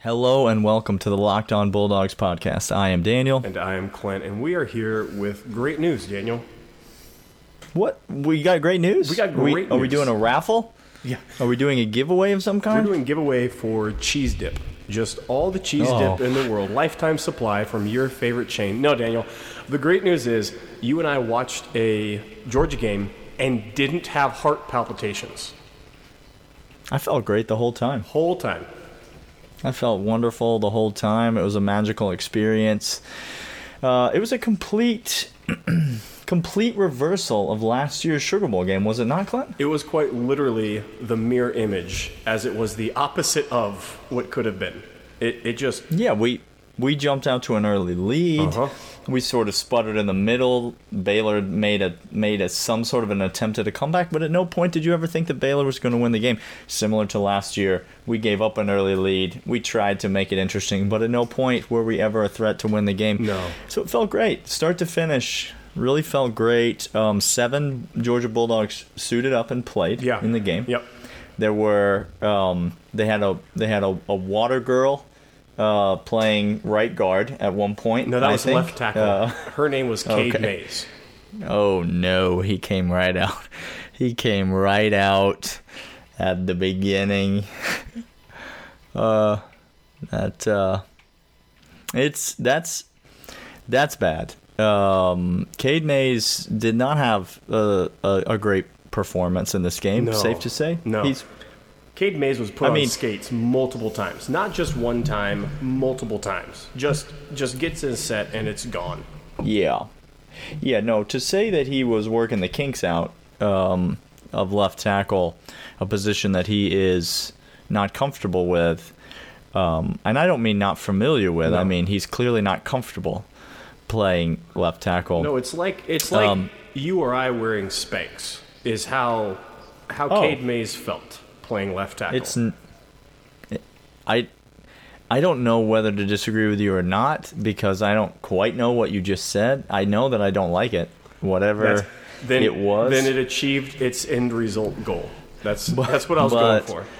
Hello and welcome to the Locked On Bulldogs podcast. I am Daniel. And I am Clint, and we are here with great news, Daniel. What? We got great news? We got Are we- great Are we doing a raffle? Yeah. Are we doing a giveaway of some kind? We're doing giveaway for cheese dip. Just all the cheese Oh. dip in the world, lifetime supply from your favorite chain. No, Daniel. The great news is you and I watched a Georgia game and didn't have heart palpitations I felt great the whole time. whole time. I felt wonderful the whole time. It was a magical experience. Uh, it was a complete, complete reversal of last year's Sugar Bowl game, was it not, Clint? It was quite literally the mirror image, as it was the opposite of what could have been. It, it just Yeah, we we jumped out to an early lead. Uh-huh. We sort of sputtered in the middle. Baylor made a made a some sort of an attempt at a comeback, but at no point did you ever think that Baylor was going to win the game. Similar to last year, we gave up an early lead. We tried to make it interesting, but at no point were we ever a threat to win the game. No. So it felt great, start to finish. Really felt great. Um, seven Georgia Bulldogs suited up and played yeah in the game. Yep. There were um, they had a they had a, a water girl uh, playing right guard at one point. No, that I was think. left tackle. Uh, Her name was Cade okay. Mays. oh no, he came right out. He came right out at the beginning. uh, that uh, it's that's that's bad. Um, Cade Mays did not have a, a, a great performance in this game. No. Safe to say. No. He's Cade Mays was put I on mean- skates multiple times, not just one time, multiple times. Just just gets in set and it's gone. Yeah. Yeah, no, to say that he was working the kinks out um, of left tackle, a position that he is not comfortable with, um, and I don't mean not familiar with, I mean he's clearly not comfortable playing left tackle. No, it's like it's like Um, you or I wearing Spanx is how how Oh. Cade Mays felt playing left tackle. It's n- I I don't know whether to disagree with you or not because I don't quite know what you just said. I know that I don't like it. Whatever That's- then it was. Then it achieved its end result goal. That's that's what I was but- going for.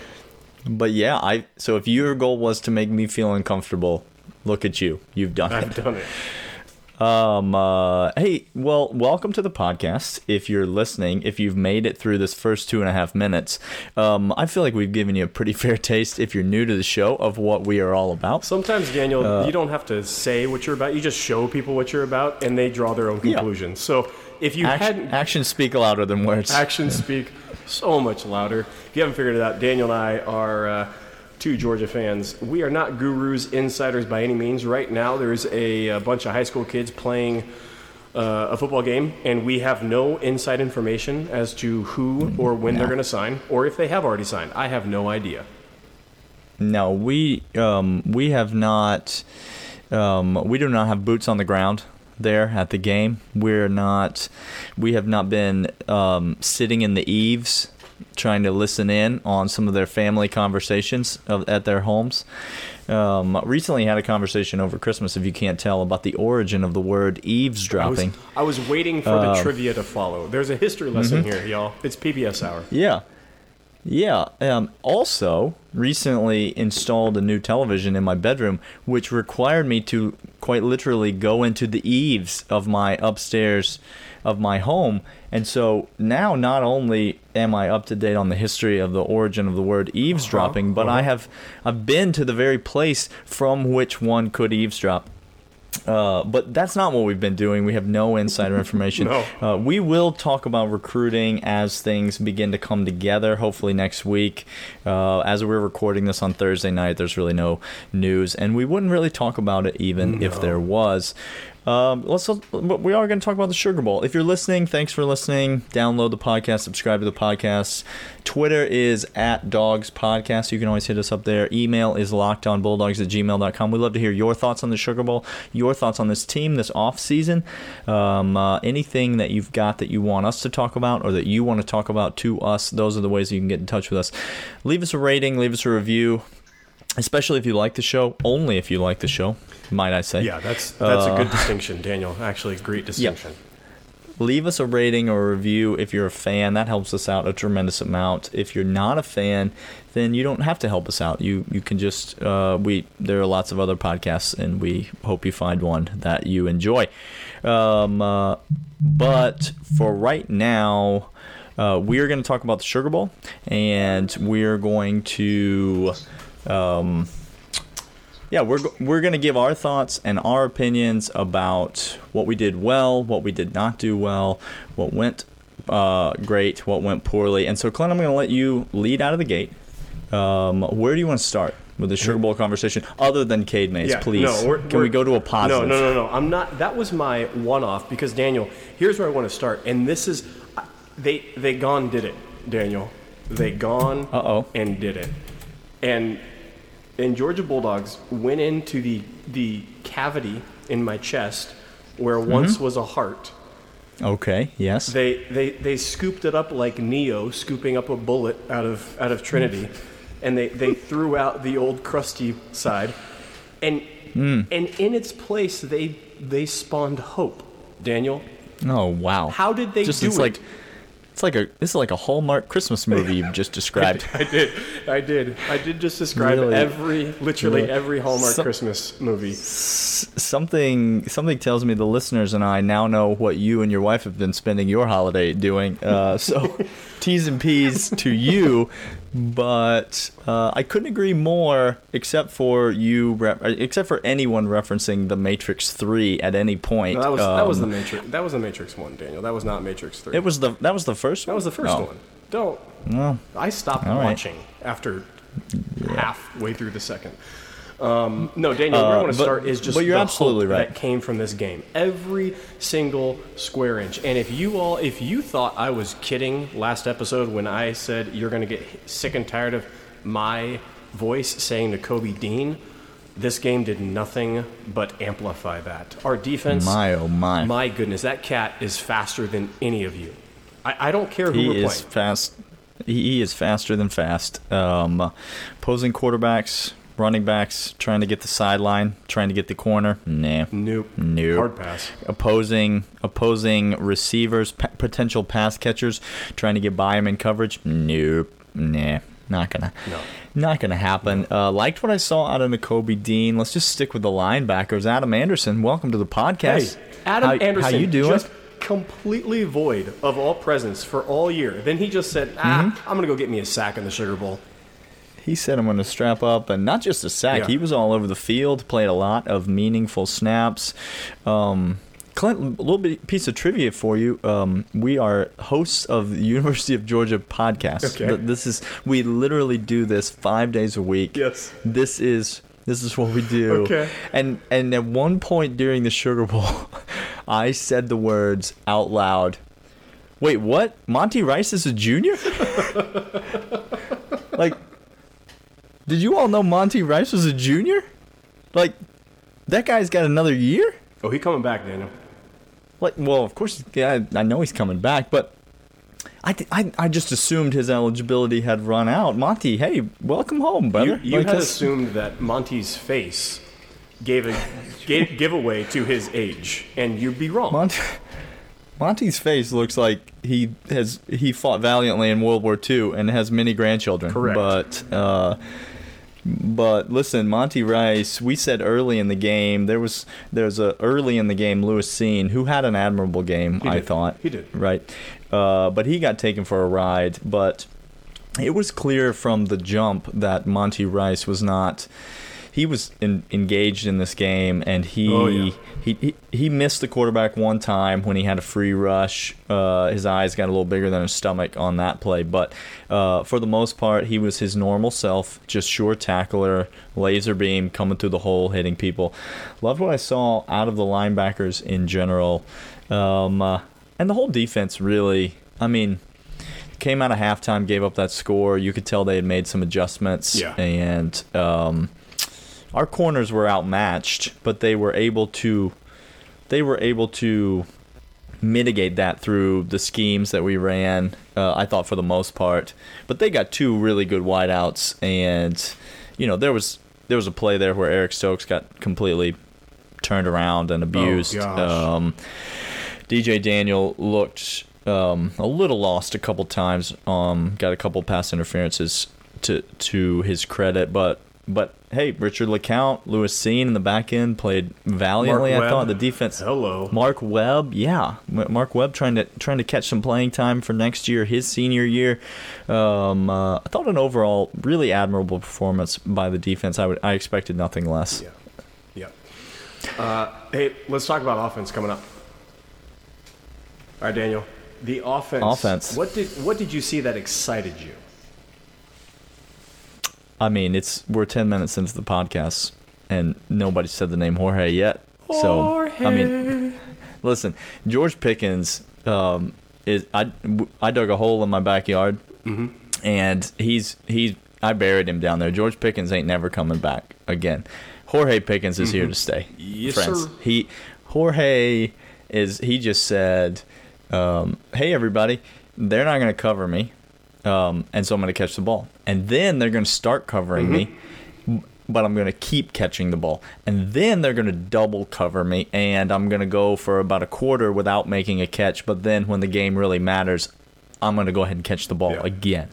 But yeah, I so if your goal was to make me feel uncomfortable, look at you. You've done I've it. done it. Um uh hey, well, welcome to the podcast. If you're listening, if you've made it through this first two and a half minutes, um, I feel like we've given you a pretty fair taste if you're new to the show of what we are all about. Sometimes Daniel, Uh, you don't have to say what you're about. You just show people what you're about, and they draw their own Yeah. conclusions. So if you Action, hadn't actions speak louder than words. actions speak so much louder. If you haven't figured it out, Daniel and I are uh, two Georgia fans. We are not gurus, insiders by any means. Right now, there's a, a bunch of high school kids playing uh, a football game, and we have no inside information as to who or when they're going to sign, or if they have already signed. I have no idea. No, we um, we have not. Um, we do not have boots on the ground there at the game. We're not. We have not been um, sitting in the eaves trying to listen in on some of their family conversations of, at their homes. Um, recently had a conversation over Christmas, if you can't tell, about the origin of the word I was, eavesdropping. I was waiting for Uh, the trivia to follow. There's a history lesson Mm-hmm. here, y'all. It's PBS hour. Yeah. Yeah. Um, also, recently installed a new television in my bedroom, which required me to quite literally go into the eaves of my upstairs of my home. And so now, not only am I up to date on the history of the origin of the word eavesdropping, but I have I've been to the very place from which one could eavesdrop. Uh, but that's not what we've been doing. We have no insider information. No. Uh, we will talk about recruiting as things begin to come together, hopefully next week. Uh, as we're recording this on Thursday night, there's really no news, and we wouldn't really talk about it even if there was. Um, let's. We are going to talk about the Sugar Bowl. If you're listening, thanks for listening. Download the podcast, subscribe to the podcast. Twitter is at Dogs Podcast. You can always hit us up there. Email is lockedonbulldogs at gmail.com. We'd love to hear your thoughts on the Sugar Bowl, your thoughts on this team this off season. Um, uh, anything that you've got that you want us to talk about or that you want to talk about to us, those are the ways you can get in touch with us. Leave us a rating, leave us a review. Especially if you like the show, only if you like the show, might I say. Yeah, that's that's a Uh, good distinction, Daniel. Actually, great distinction. leave us a rating or a review if you're a fan. That helps us out a tremendous amount. If you're not a fan, then you don't have to help us out. You you can just uh, we there are lots of other podcasts, and we hope you find one that you enjoy. Um, uh, but for right now, uh, we are going to talk about the Sugar Bowl, and we're going to. Um, yeah, we're we're gonna give our thoughts and our opinions about what we did well, what we did not do well, what went uh, great, what went poorly. And so, Clint, I'm gonna let you lead out of the gate. Um, where do you want to start with the Sugar Bowl conversation, other than Cade Mays? Yeah, please, no, we're- can we're- we go to a positive? No, no, no, no. I'm not. That was my one-off because Daniel. Here's where I want to start, and this is they they gone did it, Daniel. They gone Uh-oh. and did it, and and Georgia Bulldogs went into the the cavity in my chest where Mm-hmm. once was a heart. Okay. Yes. They, they they scooped it up like Neo scooping up a bullet out of out of Trinity, and they, they threw out the old crusty side, and Hmm. and in its place they they spawned hope. Daniel, oh wow. how did they just do it's it? like it's like a this is like a Hallmark Christmas movie you've just described. I did, I did, I did just describe Really? every literally Really? every Hallmark Some- Christmas movie. something something tells me the listeners and I now know what you and your wife have been spending your holiday doing. Uh, so T's and P's to you, but uh, I couldn't agree more. Except for you, rep- except for anyone referencing the Matrix Three at any point. No, that was that was the Um, Matrix. That was the Matrix one, Daniel. That was not Matrix three. It was the that was the first. that was the first Oh. one. Don't. No. I stopped All right. watching after halfway through the second. Um, no, Daniel, where I Uh, want to but- start is just but you're the absolutely right. that came from this game. Every single square inch. And if you all, if you thought I was kidding last episode when I said you're going to get sick and tired of my voice saying to Kobe Dean, this game did nothing but amplify that. Our defense, My, oh my. my goodness, that cat is faster than any of you. I, I don't care who he we're is playing. fast. He, he is faster than fast. Um, opposing quarterbacks, running backs, trying to get the sideline, trying to get the corner. Nah. Nope. Nope. Hard pass. Opposing opposing receivers, pa- potential pass catchers, trying to get by him in coverage. Nope. Nah. Not gonna. No. Not gonna happen. Uh, liked what I saw out of Nakobe Dean. Let's just stick with the linebackers. Adam Anderson, welcome to the podcast. Hey, Adam how, Anderson, how you doing? just completely void of all presence for all year. Then he just said, "Ah, Mm-hmm. I'm gonna go get me a sack in the Sugar Bowl." He said I'm going to strap up, and not just a sack. Yeah. He was all over the field, played a lot of meaningful snaps. Um, Clint, a little bit piece of trivia for you. Um, we are hosts of the University of Georgia podcast. Okay. This is we literally do this five days a week. Yes. This is this is what we do. Okay. And and at one point during the Sugar Bowl, I said the words out loud. Wait, what? Monty Rice is a junior? like did you all know Monty Rice was a junior? Like, that guy's got another year? Oh, he coming back, Daniel. Like, well, of course, yeah, I know he's coming back, but I, th- I, I just assumed his eligibility had run out. Monty, hey, welcome home, brother. You, you Like, had that's- assumed that Monty's face gave a gave giveaway to his age, and you'd be wrong. Monty, Monty's face looks like he has he fought valiantly in World War II and has many grandchildren. Correct. But uh, but listen, Monty Rice. We said early in the game there was there's a early in the game Lewis Cine who had an admirable game. I thought He did. right, uh, but he got taken for a ride. But it was clear from the jump that Monty Rice was not. He was in, engaged in this game, and he, Oh, yeah. he he he missed the quarterback one time when he had a free rush. Uh, his eyes got a little bigger than his stomach on that play, but uh, for the most part, he was his normal self, just sure tackler, laser beam coming through the hole, hitting people. Loved what I saw out of the linebackers in general, um, uh, and the whole defense. Really, I mean, came out of halftime, gave up that score. You could tell they had made some adjustments, Yeah. and um, our corners were outmatched, but they were able to they were able to mitigate that through the schemes that we ran. Uh, I thought for the most part, but they got two really good wideouts, and you know there was there was a play there where Eric Stokes got completely turned around and abused. gosh. Um, DJ Daniel looked um, a little lost a couple times. Um, got a couple pass interferences to to his credit, but but hey, Richard LeCounte, Lewis Cine in the back end played valiantly. I thought the defense. Hello. Mark Webb, yeah, Mark Webb trying to trying to catch some playing time for next year, his senior year. Um, uh, I thought an overall really admirable performance by the defense. I would I expected nothing less. Yeah. Yeah. Uh, hey, let's talk about offense coming up. All right, Daniel. The offense. Offense. What did what did you see that excited you? I mean, it's we're ten minutes into the podcast and nobody said the name Jorge yet. So Jorge. I mean, listen, George Pickens um, is I I dug a hole in my backyard, Mm-hmm. and he's he's I buried him down there. George Pickens ain't never coming back again. Jorge Pickens is here to stay, Mm-hmm. Yes, friends. sir. He Jorge is he just said, um, "Hey everybody, they're not going to cover me, um, and so I'm going to catch the ball, and then they're going to start covering me." but I'm going to keep catching the ball. And then they're going to double cover me, and I'm going to go for about a quarter without making a catch. But then when the game really matters, I'm going to go ahead and catch the ball Yeah. again.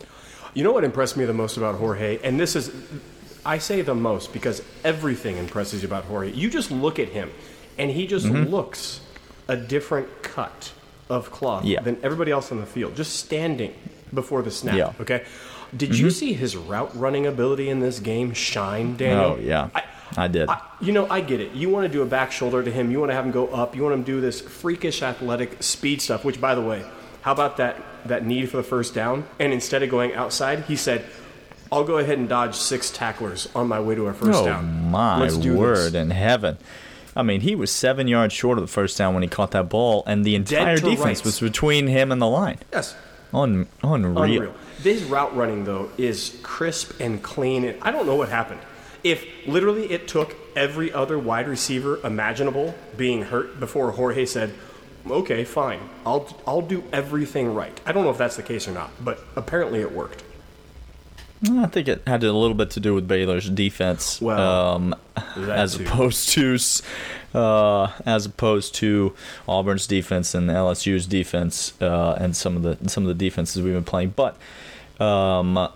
You know what impressed me the most about Jorge, and this is, I say the most because everything impresses you about Jorge. You just look at him, and he just Mm-hmm. looks a different cut of cloth Yeah. than everybody else on the field, just standing before the snap. Yeah. Mm-hmm. Okay. Did you see his route running ability in this game shine, Daniel? Oh, yeah. I, I did. I, you know, I get it. You want to do a back shoulder to him. You want to have him go up. You want him to do this freakish athletic speed stuff. Which, by the way, how about that that need for the first down? And instead of going outside, he said, "I'll go ahead and dodge six tacklers on my way to our first oh, down." my Let's do word This. in heaven. I mean, he was seven yards short of the first down when he caught that ball, and the entire defense rights. was between him and the line. Yes. Un- unreal. Unreal. This route running though is crisp and clean. And I don't know what happened. If literally it took every other wide receiver imaginable being hurt before Jorge said, "Okay, fine, I'll I'll do everything right." I don't know if that's the case or not, but apparently it worked. I think it had a little bit to do with Baylor's defense, Well, um, as too. opposed to uh, as opposed to Auburn's defense and LSU's defense uh, and some of the some of the defenses we've been playing. But um,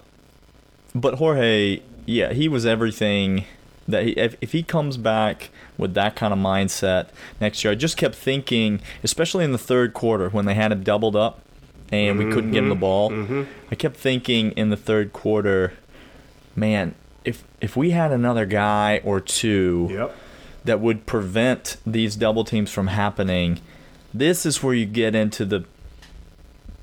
but Jorge, yeah, he was everything that he, if, if he comes back with that kind of mindset next year. I just kept thinking, especially in the third quarter when they had him doubled up and we couldn't get him the mm-hmm, ball. Mm-hmm. I kept thinking in the third quarter, man, if if we had another guy or two Yep. that would prevent these double teams from happening, this is where you get into the.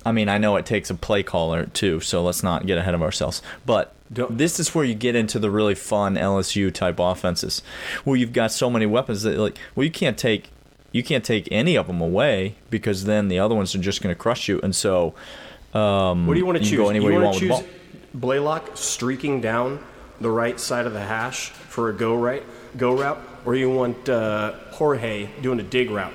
I mean, I know it takes a play caller too, so let's not get ahead of ourselves. But Don't- this is where you get into the really fun LSU type offenses, where you've got so many weapons that like, well, you can't take, you can't take any of them away because then the other ones are just going to crush you. And so, um, What do you want to choose? Go anywhere you, want to with choose. Blaylock streaking down the right side of the hash for a go right go route, or you want uh, Jorge doing a dig route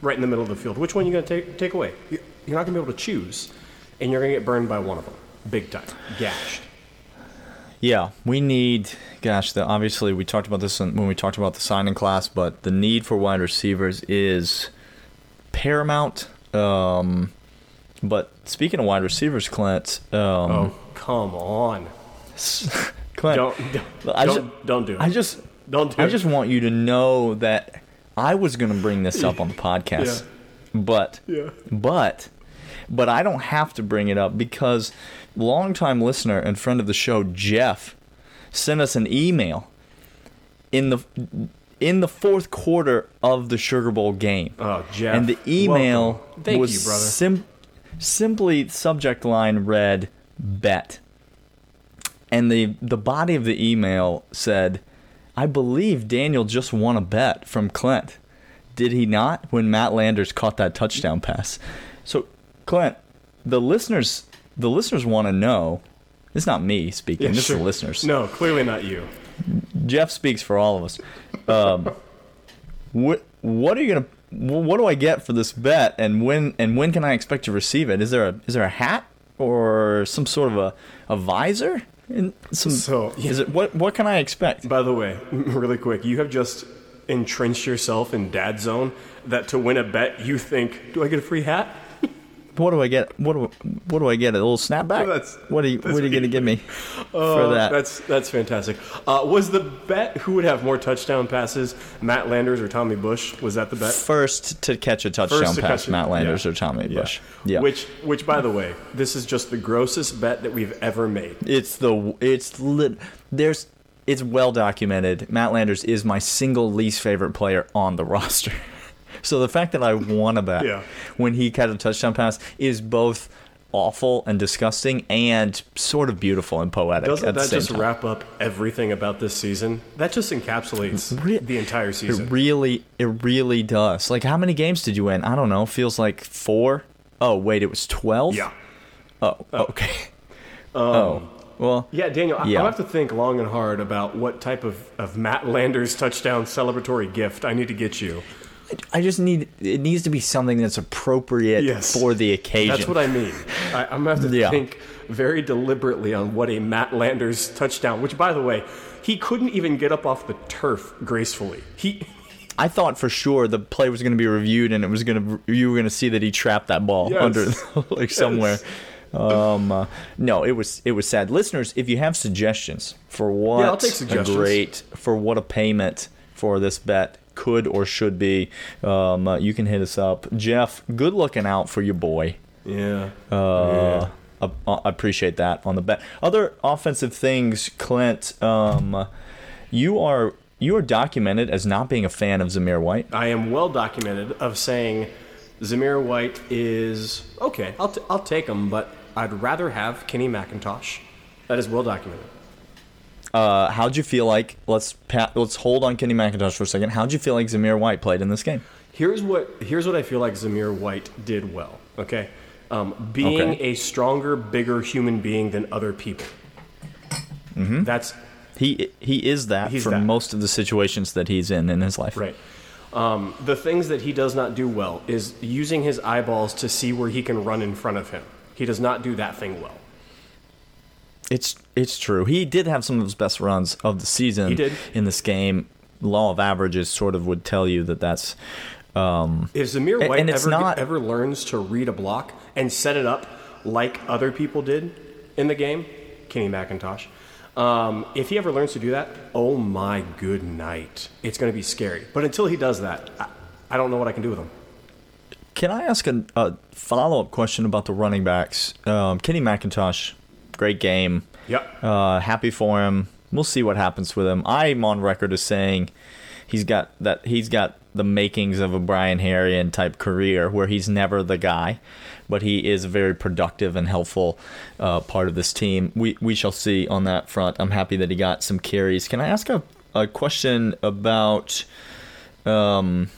right in the middle of the field? Which one are you going to take take away? You're not going to be able to choose, and you're going to get burned by one of them, big time, gashed. Yeah, we need. Gosh, the, obviously we talked about this when we talked about the signing class, but the need for wide receivers is paramount. Um, but speaking of wide receivers, Clint, um, Oh, come on! Clint, Don't don't, I don't, don't do it. I just, don't do I it. just want you to know that I was going to bring this up on the podcast, but, Yeah. but, but I don't have to bring it up because longtime listener and friend of the show Jeff sent us an email in the in the fourth quarter of the Sugar Bowl game. Oh, Jeff. and the email. Was you, sim- simply subject line read bet. And the the body of the email said, "I believe Daniel just won a bet from Clint. Did he not when Matt Landers caught that touchdown pass?" So, Clint, the listeners the listeners want to know. It's not me speaking. Yeah, this sure. is the listeners. No, clearly not you. Jeff speaks for all of us. Um, what what are you gonna? What do I get for this bet, and when and when can I expect to receive it? Is there a is there a hat or some sort of a, a visor? And some So- is it what what can I expect? By the way, really quick, you have just entrenched yourself in dad zone that to win a bet you think, do I get a free hat? What do I get? What do what do I get? A little snapback? That's- what are you What are you gonna give me Oh, for that? That's that's fantastic. Uh, was the bet who would have more touchdown passes, Matt Landers or Tommy Bush? Was that the bet? First to catch a touchdown to pass, it, Matt Landers yeah. or Tommy Yeah. Bush. Yeah. Which, which, by the way, this is just the grossest bet that we've ever made. It's the it's lit. There's it's well documented. Matt Landers is my single least favorite player on the roster. So the fact that I won a bet Yeah. when he caught a touchdown pass is both awful and disgusting and sort of beautiful and poetic Doesn't that just time. wrap up everything about this season? That just encapsulates Re- the entire season. It really, it really does. Like, how many games did you win? I don't know. Feels like four. Oh wait, it was twelve. yeah. Oh, oh. okay. Um, oh, well. Yeah, Daniel, I- Yeah. I'll have to think long and hard about what type of, of Matt Landers touchdown celebratory gift I need to get you. I just need it needs to be something that's appropriate Yes. for the occasion. That's what I mean. I, I'm going to have to Yeah. think very deliberately on what a Matt Landers touchdown, which, by the way, he couldn't even get up off the turf gracefully. He. I thought for sure the play was going to be reviewed and it was going to you were going to see that he trapped that ball Yes. under like somewhere. Um, uh, no, it was it was sad. Listeners, if you have suggestions for what Yeah, I'll take a suggestions. great for what a payment for this bet could or should be, um, uh, you can hit us up. Jeff, good looking out for your boy. Yeah. Uh, I, I appreciate that on the bet. Other offensive things, Clint. Um, you are you are documented as not being a fan of Zamir White. I am well documented of saying Zamir White is okay. I'll, t- I'll take him, but I'd rather have Kenny McIntosh. That is well documented. Uh, how'd you feel like? Let's pat, let's hold on Kenny McIntosh for a second. How'd you feel like Zamir White played in this game? Here's what here's what I feel like Zamir White did well. Okay, um, being Okay. a stronger, bigger human being than other people. Mm-hmm. That's He he is that for that. most of the situations that he's in in his life. right. Um, the things that he does not do well is using his eyeballs to see where he can run in front of him. He does not do that thing well. It's it's true. He did have some of his best runs of the season. He did. in this game. Law of averages sort of would tell you that that's. Um, If Zamir White and ever, not- ever learns to read a block and set it up like other people did in the game, Kenny McIntosh, um, if he ever learns to do that, oh my good night. It's going to be scary. But until he does that, I, I don't know what I can do with him. Can I ask a, a follow up question about the running backs? Um, Kenny McIntosh, great game. Yep. Uh, happy for him. We'll see what happens with him. I'm on record as saying he's got that he's got the makings of a Brian Herrien type career where he's never the guy, but he is a very productive and helpful uh, part of this team. We we shall see on that front. I'm happy that he got some carries. Can I ask a, a question about? Um,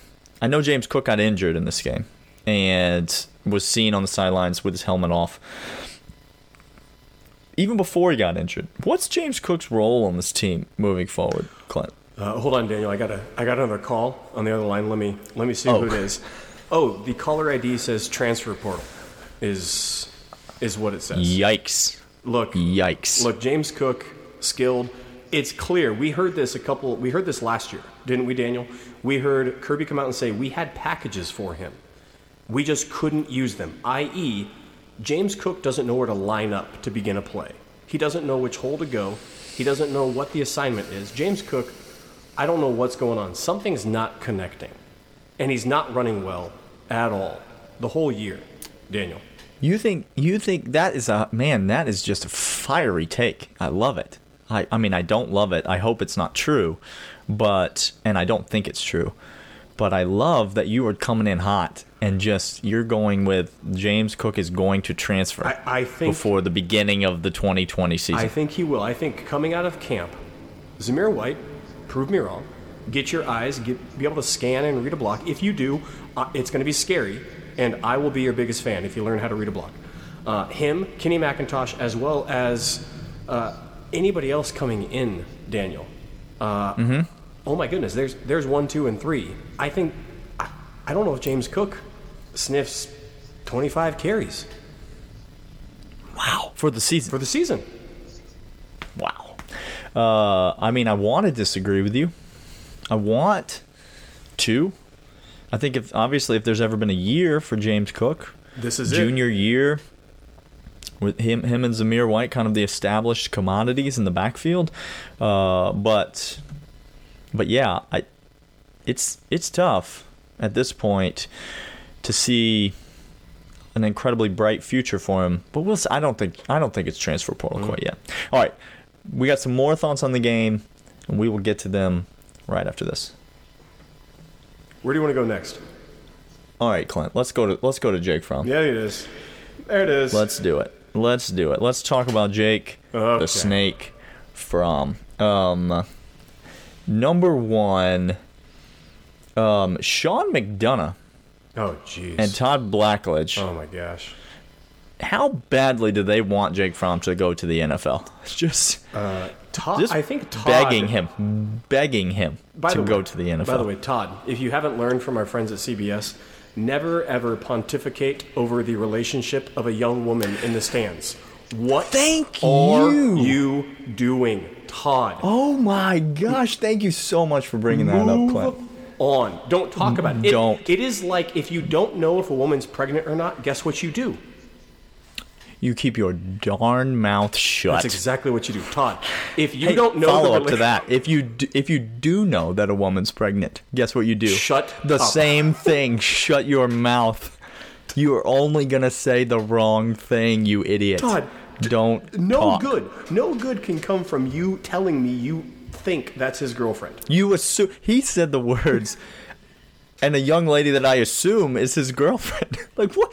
I know James Cook got injured in this game and was seen on the sidelines with his helmet off even before he got injured. What's James Cook's role on this team moving forward, Clint? Uh, hold on, Daniel. I got a I got another call on the other line. Let me let me see Oh. who it is. Oh, the caller ID says transfer portal. Is is what it says. Yikes. Look, Yikes. Look, James Cook, skilled. It's clear. We heard this a couple. We heard this last year, didn't we, Daniel? We heard Kirby come out and say we had packages for him. We just couldn't use them. I.e., James Cook doesn't know where to line up to begin a play. He doesn't know which hole to go. He doesn't know what the assignment is. James Cook, I don't know what's going on. Something's not connecting, and he's not running well at all the whole year. Daniel. You think you think that is a man, that is just a fiery take. I love it. I, I mean I don't love it. I hope it's not true. But and I don't think it's true. But I love that you are coming in hot and just you're going with James Cook is going to transfer I, I think before the beginning of the 2020 season. I think he will. I think coming out of camp, Zamir White, prove me wrong. Get your eyes, get, be able to scan and read a block. If you do, uh, it's going to be scary, and I will be your biggest fan if you learn how to read a block. Uh, him, Kenny McIntosh, as well as uh, anybody else coming in, Daniel. Uh, Oh my goodness, there's there's one, two, and three. I think I, I don't know if James Cook sniffs 25 carries wow. For the season. for the season. Wow. Uh, I mean, I want to disagree with you. I want to. I think if obviously if there's ever been a year for James Cook, This is it. junior year with him him and Zamir White kind of the established commodities in the backfield. Uh, but but yeah, I it's it's tough at this point to see an incredibly bright future for him. But we'll see. I don't think I don't think it's transfer portal Mm. quite yet. All right. We got some more thoughts on the game and we will get to them right after this. Where do you want to go next? All right, Clint. Let's go to let's go to Jake Fromm. Yeah, it is. There it is. Let's do it. Let's do it. Let's talk about Jake Okay. the Snake from um number one um Sean McDonough Oh, jeez. and Todd Blackledge. oh my gosh. How badly do they want Jake Fromm to go to the NFL? Just Uh, Todd, just I think Todd, begging him, begging him to the go to the NFL. By the way, Todd, if you haven't learned from our friends at CBS, never ever pontificate over the relationship of a young woman in the stands. What Thank are you. you doing, Todd? oh my gosh! Thank you so much for bringing that up, Clint. on. Don't talk about it. It- Don't. It is like if you don't know if a woman's pregnant or not, guess what you do? You keep your darn mouth shut. That's exactly what you do, Todd. If you Hey, don't know follow up to that. If you do, if you do know that a woman's pregnant, guess what you do? Shut the up. same thing. Shut your mouth. You are only gonna say the wrong thing, you idiot. Todd, don't No talk. good. No good can come from you telling me you think that's his girlfriend. You assume he said the words, and a young lady that I assume is his girlfriend. like what?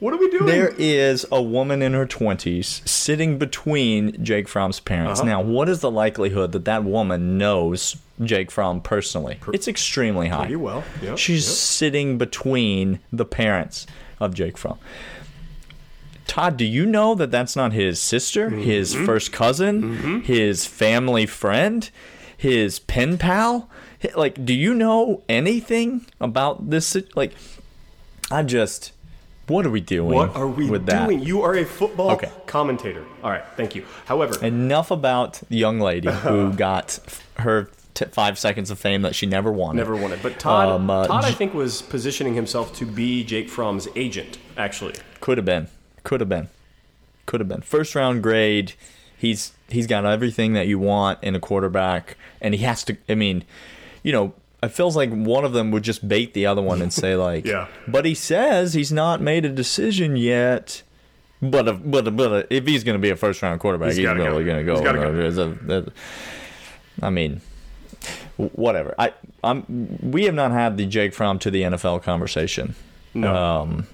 What are we doing? There is a woman in her 20s sitting between Jake Fromm's parents. Uh-huh. Now, what is the likelihood that that woman knows Jake Fromm personally? It's extremely high. Pretty well, yep, She's yep. sitting between the parents of Jake Fromm. Todd, do you know that that's not his sister, his Mm-hmm. first cousin, his family friend, his pen pal? Like, do you know anything about this? Like, I just, what are we doing? What are we with that? doing? You are a football Okay. commentator. All right, thank you. However, Enough about the young lady who got her t- five seconds of fame that she never wanted. never wanted. But Todd, Um, uh, Todd, I think, was positioning himself to be Jake Fromm's agent. Actually, Could have been. Could have been. Could have been. First round grade. He's he's got everything that you want in a quarterback, and he has to. I mean, you know, it feels like one of them would just bait the other one and say like, Yeah. But he says he's not made a decision yet. But if, but uh, but uh, if he's going to be a first round quarterback, He's he's, really going to go. He's go. I mean, whatever. I I'm we have not had the Jake Fromm to the NFL conversation. no. Um,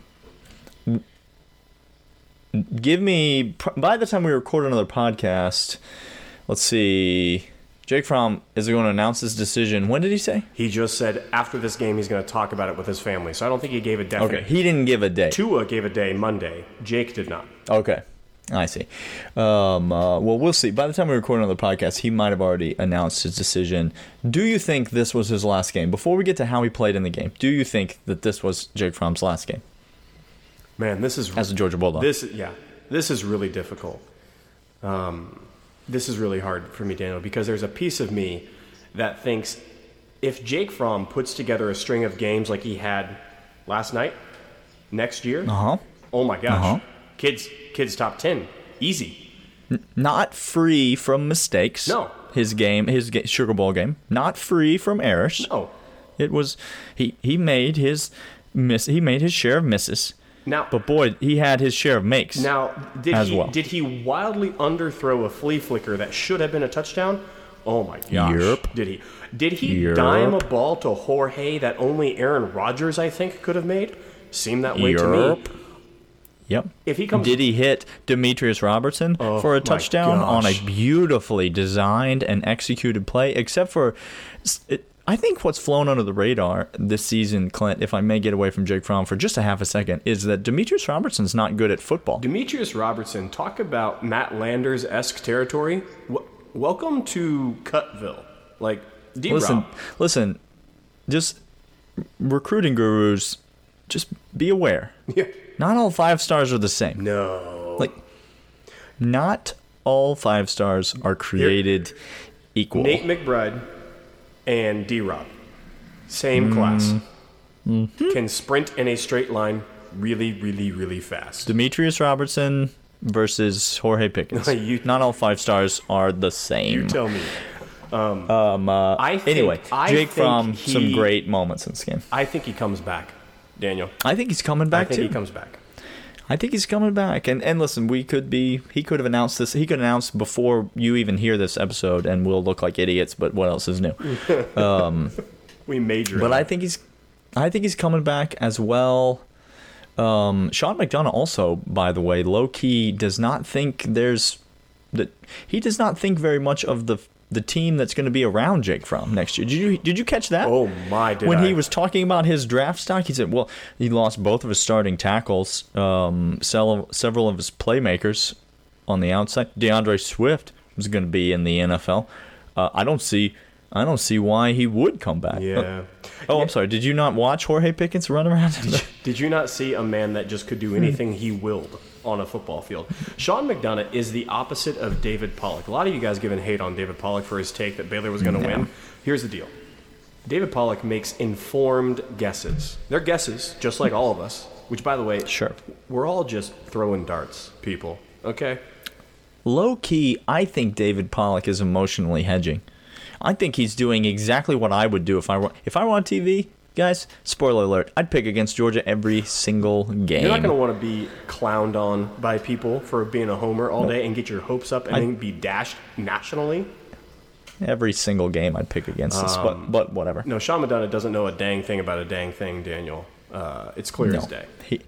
give me by the time we record another podcast. Let's see. Jake Fromm is going to announce his decision. When did he say? he just said after this game he's going to talk about it with his family. So I don't think he gave a definite. Okay, he didn't give a day. Tua gave a day Monday. Jake did not. Okay, I see. Um, uh, well, we'll see. By the time we record another podcast, he might have already announced his decision. Do you think this was his last game? Before we get to how he played in the game, do you think that this was Jake Fromm's last game Man, this is as a Georgia Bulldog? This, yeah, this is really difficult. Um, this is really hard for me, Daniel, because there's a piece of me that thinks if Jake Fromm puts together a string of games like he had last night, next year, uh huh. oh my gosh, Uh-huh. kids, kids top ten, easy. not free from mistakes. No. His game, his ga- Sugar Bowl game, not free from errors. No, It was he he made his miss he made his share of misses. Now, But boy, he had his share of makes. now, did he well. did he wildly underthrow a flea flicker that should have been a touchdown? Oh my gosh! Yep. Did he? Did he Yep. dime a ball to Jorge that only Aaron Rodgers, I think, could have made? Seemed that way to me. Yep. Yep. If he comes, Did he hit Demetrius Robertson Oh, for a touchdown on a beautifully designed and executed play? Except for, it, I think what's flown under the radar this season, Clint, if I may get away from Jake Fromm for just a half a second, is that Demetrius Robertson's not good at football. Demetrius Robertson, talk about Matt Landers esque territory. W- welcome to Cutville. Like, D Listen, listen, just recruiting gurus, just be aware. Yeah. Not all five stars are the same. No. Like, not all five stars are created equal. Nate McBride and D Rob. same class, can sprint in a straight line really, really, really fast. Demetrius Robertson versus Jorge Pickens. You- Not all five stars are the same. You tell me. um, uh, I think- anyway, I Jake think Fromm, some he- great moments in this game. I think he comes back, Daniel. I think he's coming I back think too. he comes back. I think he's coming back. And and listen, we could be he could have announced this he could announce before you even hear this episode and we'll look like idiots, but what else is new? We major. But I think he's I think he's coming back as well. Um, Sean McDonough also, by the way, low key does not think there's that he does not think very much of the the team that's going to be around Jake Fromm next year. Did you did you catch that? Oh my! When I. he was talking about his draft stock, he said, "Well, he lost both of his starting tackles, um, several several of his playmakers on the outside. D'Andre Swift was going to be in the NFL. Uh, I don't see, I don't see why he would come back. Yeah. Oh, I'm sorry. Did you not watch Jorge Pickens run around? Did you not see a man that just could Hmm. do anything he willed on a football field? Sean McDonough is the opposite of David Pollack. A lot of you guys giving hate on David Pollack for his take that Baylor was going to win. Here's the deal. David Pollack makes informed guesses. They're guesses, just like all of us. Which, by the way, Sure. we're all just throwing darts, people. Okay. Low key, I think David Pollack is emotionally hedging. I think he's doing exactly what I would do if I were if I were on TV. Guys, spoiler alert: I'd pick against Georgia every single game. You're not going to want to be clowned on by people for being a homer all day and get your hopes up and I- then be dashed nationally. Every single game I'd pick against us, Um, but but whatever. No, Sean McDonough doesn't know a dang thing about a dang thing, Daniel. Uh, it's clear as day. he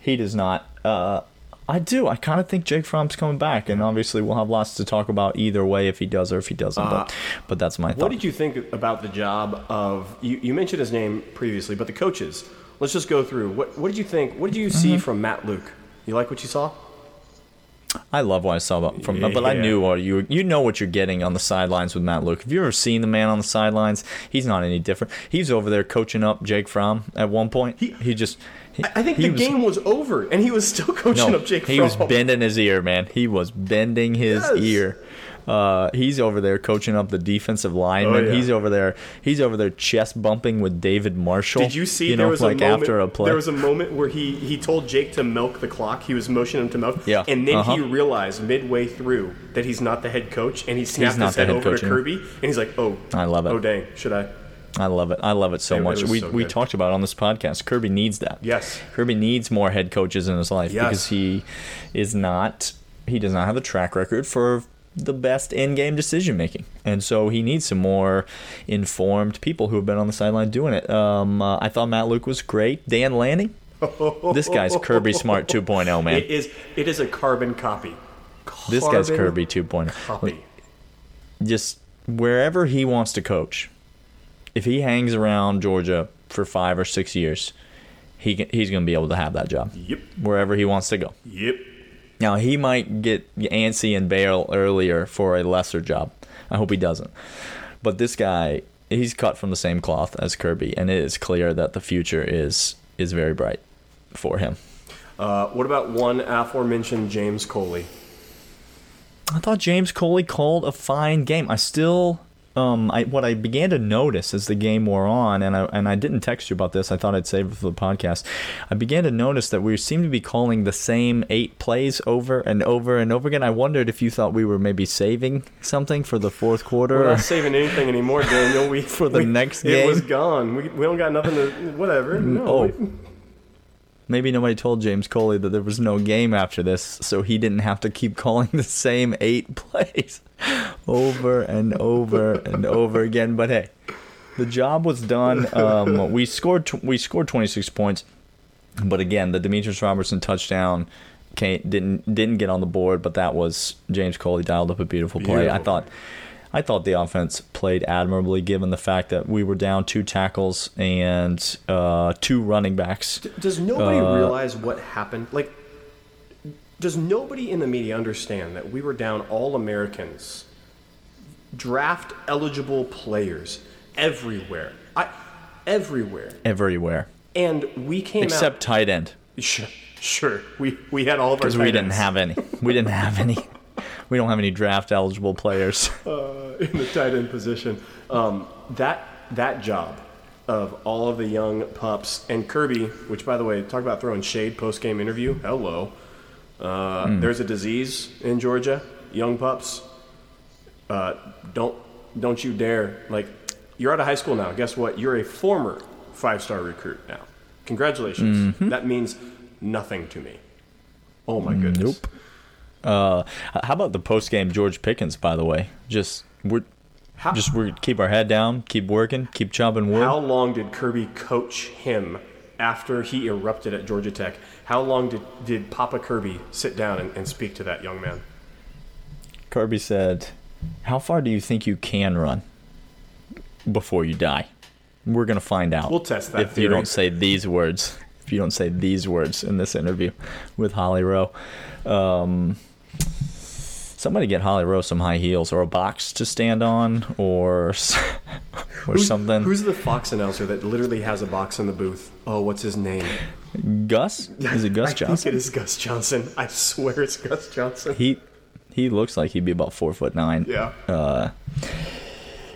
he does not. Uh, I do. I kind of think Jake Fromm's coming back, and obviously we'll have lots to talk about either way if he does or if he doesn't. but but that's my Uh, What thought. did you think about the job of you? You mentioned his name previously, but the coaches. Let's just go through. What What did you think? What did you Mm-hmm. see from Matt Luke? You like what you saw? I love what I saw about, from, Matt, but I knew what you you know what you're getting on the sidelines with Matt Luke. Have you ever seen the man on the sidelines? He's not any different. He's over there coaching up Jake Fromm at one point. He, just. I think he the was- game was over, and he was still coaching No, up Jake. he was bending his ear, man. He was bending his Yes. ear. Uh, he's over there coaching up the defensive lineman. Oh, yeah. He's over there. He's over there chest bumping with David Marshall. Did you see You there know, was like a moment, after a play. There was a moment where he, he told Jake to milk the clock. He was motioning him to milk. Yeah, And then uh-huh. he realized midway through that he's not the head coach, and he snapped his head head over coach to. Kirby, and he's like, "Oh, I love it. Oh, dang, should I?" I love it. I love it so It- much. we so we talked about it on this podcast. Kirby needs that. Yes. Kirby needs more head coaches in his life Yes. because he is not he does not have a track record for the best in-game decision making, and so he needs some more informed people who have been on the sideline doing it. Um, uh, I thought Matt Luke was great. Dan Lanning, this guy's Kirby Smart 2.0, man. It is it is a carbon copy. This guy's Kirby 2.0. Copy. just wherever he wants to coach, if he hangs around Georgia for five or six years, he can, he's going to be able to have that job Yep. wherever he wants to go. Yep. Now he might get antsy and bail earlier for a lesser job. I hope he doesn't. But this guy, he's cut from the same cloth as Kirby, and it is clear that the future is is very bright for him. Uh, what about one aforementioned James Coley? I thought James Coley called a fine game. I still, um, I what I began to notice as the game wore on, and I and I didn't text you about this. I thought I'd save it for the podcast. I began to notice that we seem to be calling the same eight plays over and over and over again. I wondered if you thought we were maybe saving something for the fourth quarter. We're not saving anything anymore, Daniel. We For the we- next game. it was gone. We, we don't got nothing to whatever. No, Oh. we- Maybe nobody told James Coley that there was no game after this, so he didn't have to keep calling the same eight plays over and over and over again. But hey, the job was done. Um, we scored. We scored 26 points, but again, the Demetrius Robertson touchdown didn't didn't get on the board. But that was James Coley dialed up a beautiful play. I thought. I thought the offense played admirably, given the fact that we were down two tackles and uh, two running backs. Does nobody Uh, realize what happened? Like, does nobody in the media understand that we were down all Americans, draft eligible players everywhere? I, everywhere. everywhere And we came out except out. tight end Sure, sure. We, we had all of our because we didn't have any. We didn't have any. We don't have any draft eligible players. uh, in the tight end position. Um, that, that job of all of the young pups. And Kirby, which by the way, talk about throwing shade post game interview. Hello. Uh, There's a disease in Georgia. Young pups. Uh, don't don't you dare like you're out of high school now. Guess what? You're a former five star recruit now. Congratulations. That means nothing to me. Oh my goodness. Nope. Uh, how about the post game George Pickens? By the way, just we're How, just we keep our head down, keep working, keep chopping wood. how long did Kirby coach him after he erupted at Georgia Tech? How long did, did Papa Kirby sit down and, and speak to that young man? Kirby said, "How far do you think you can run before you die?" We're gonna find out. We'll test that if you don't say these words. If you don't say these words in this interview with Holly Rowe, um, somebody get Holly Rowe some high heels or a box to stand on, or or Who's- something. Who's the Fox announcer that literally has a box in the booth? Oh, what's his name? Gus? Is it Gus I Johnson? I think it is Gus Johnson. I swear it's Gus Johnson. He he looks like he'd be about four foot nine. Yeah. Uh,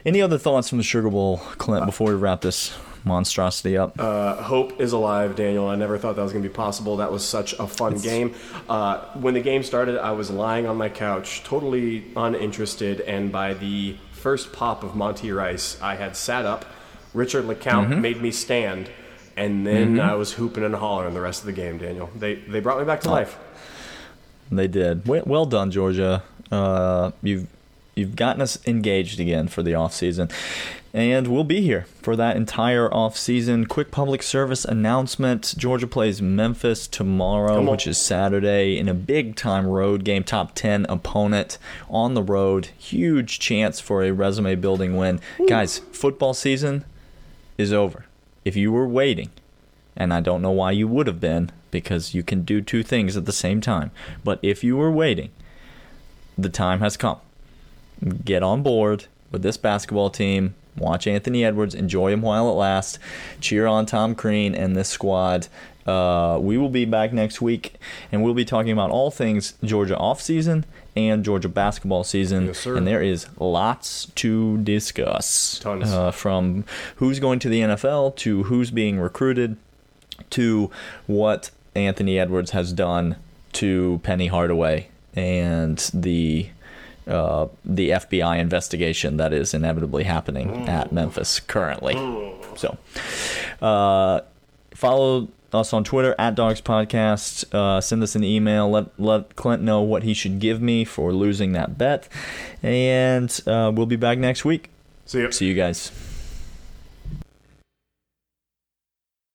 any other thoughts from the Sugar Bowl, Clint, before we wrap this monstrosity up? Uh, hope is alive, Daniel. I never thought that was going to be possible. That was such a fun game. Uh, when the game started, I was lying on my couch, totally uninterested, and by the first pop of Monty Rice, I had sat up. Richard LeCounte made me stand, and then I was hooping and hollering the rest of the game, Daniel. They, they brought me back to life. They did. Well, well done, Georgia. Uh, you've you've gotten us engaged again for the off season, and we'll be here for that entire off season. Quick public service announcement: Georgia plays Memphis tomorrow, which is Saturday, in a big time road game, top ten opponent on the road. Huge chance for a resume building win, guys. Football season is over. If you were waiting and I don't know why you would have been because you can do two things at the same time. But if you were waiting, the time has come. Get on board with this basketball team. Watch Anthony Edwards. Enjoy him while it lasts. Cheer on Tom Crean and this squad. Uh, we will be back next week, and we'll be talking about all things Georgia off season and Georgia basketball season. Yes, sir. And there is lots to discuss. Tons. Uh, from who's going to the NFL to who's being recruited to what Anthony Edwards has done to Penny Hardaway and the uh, the FBI investigation that is inevitably happening at Memphis currently. So, uh, follow us on Twitter at Dogs Podcast. Uh, send us an email. Let let Clint know what he should give me for losing that bet, and uh, we'll be back next week. See ya. See you guys.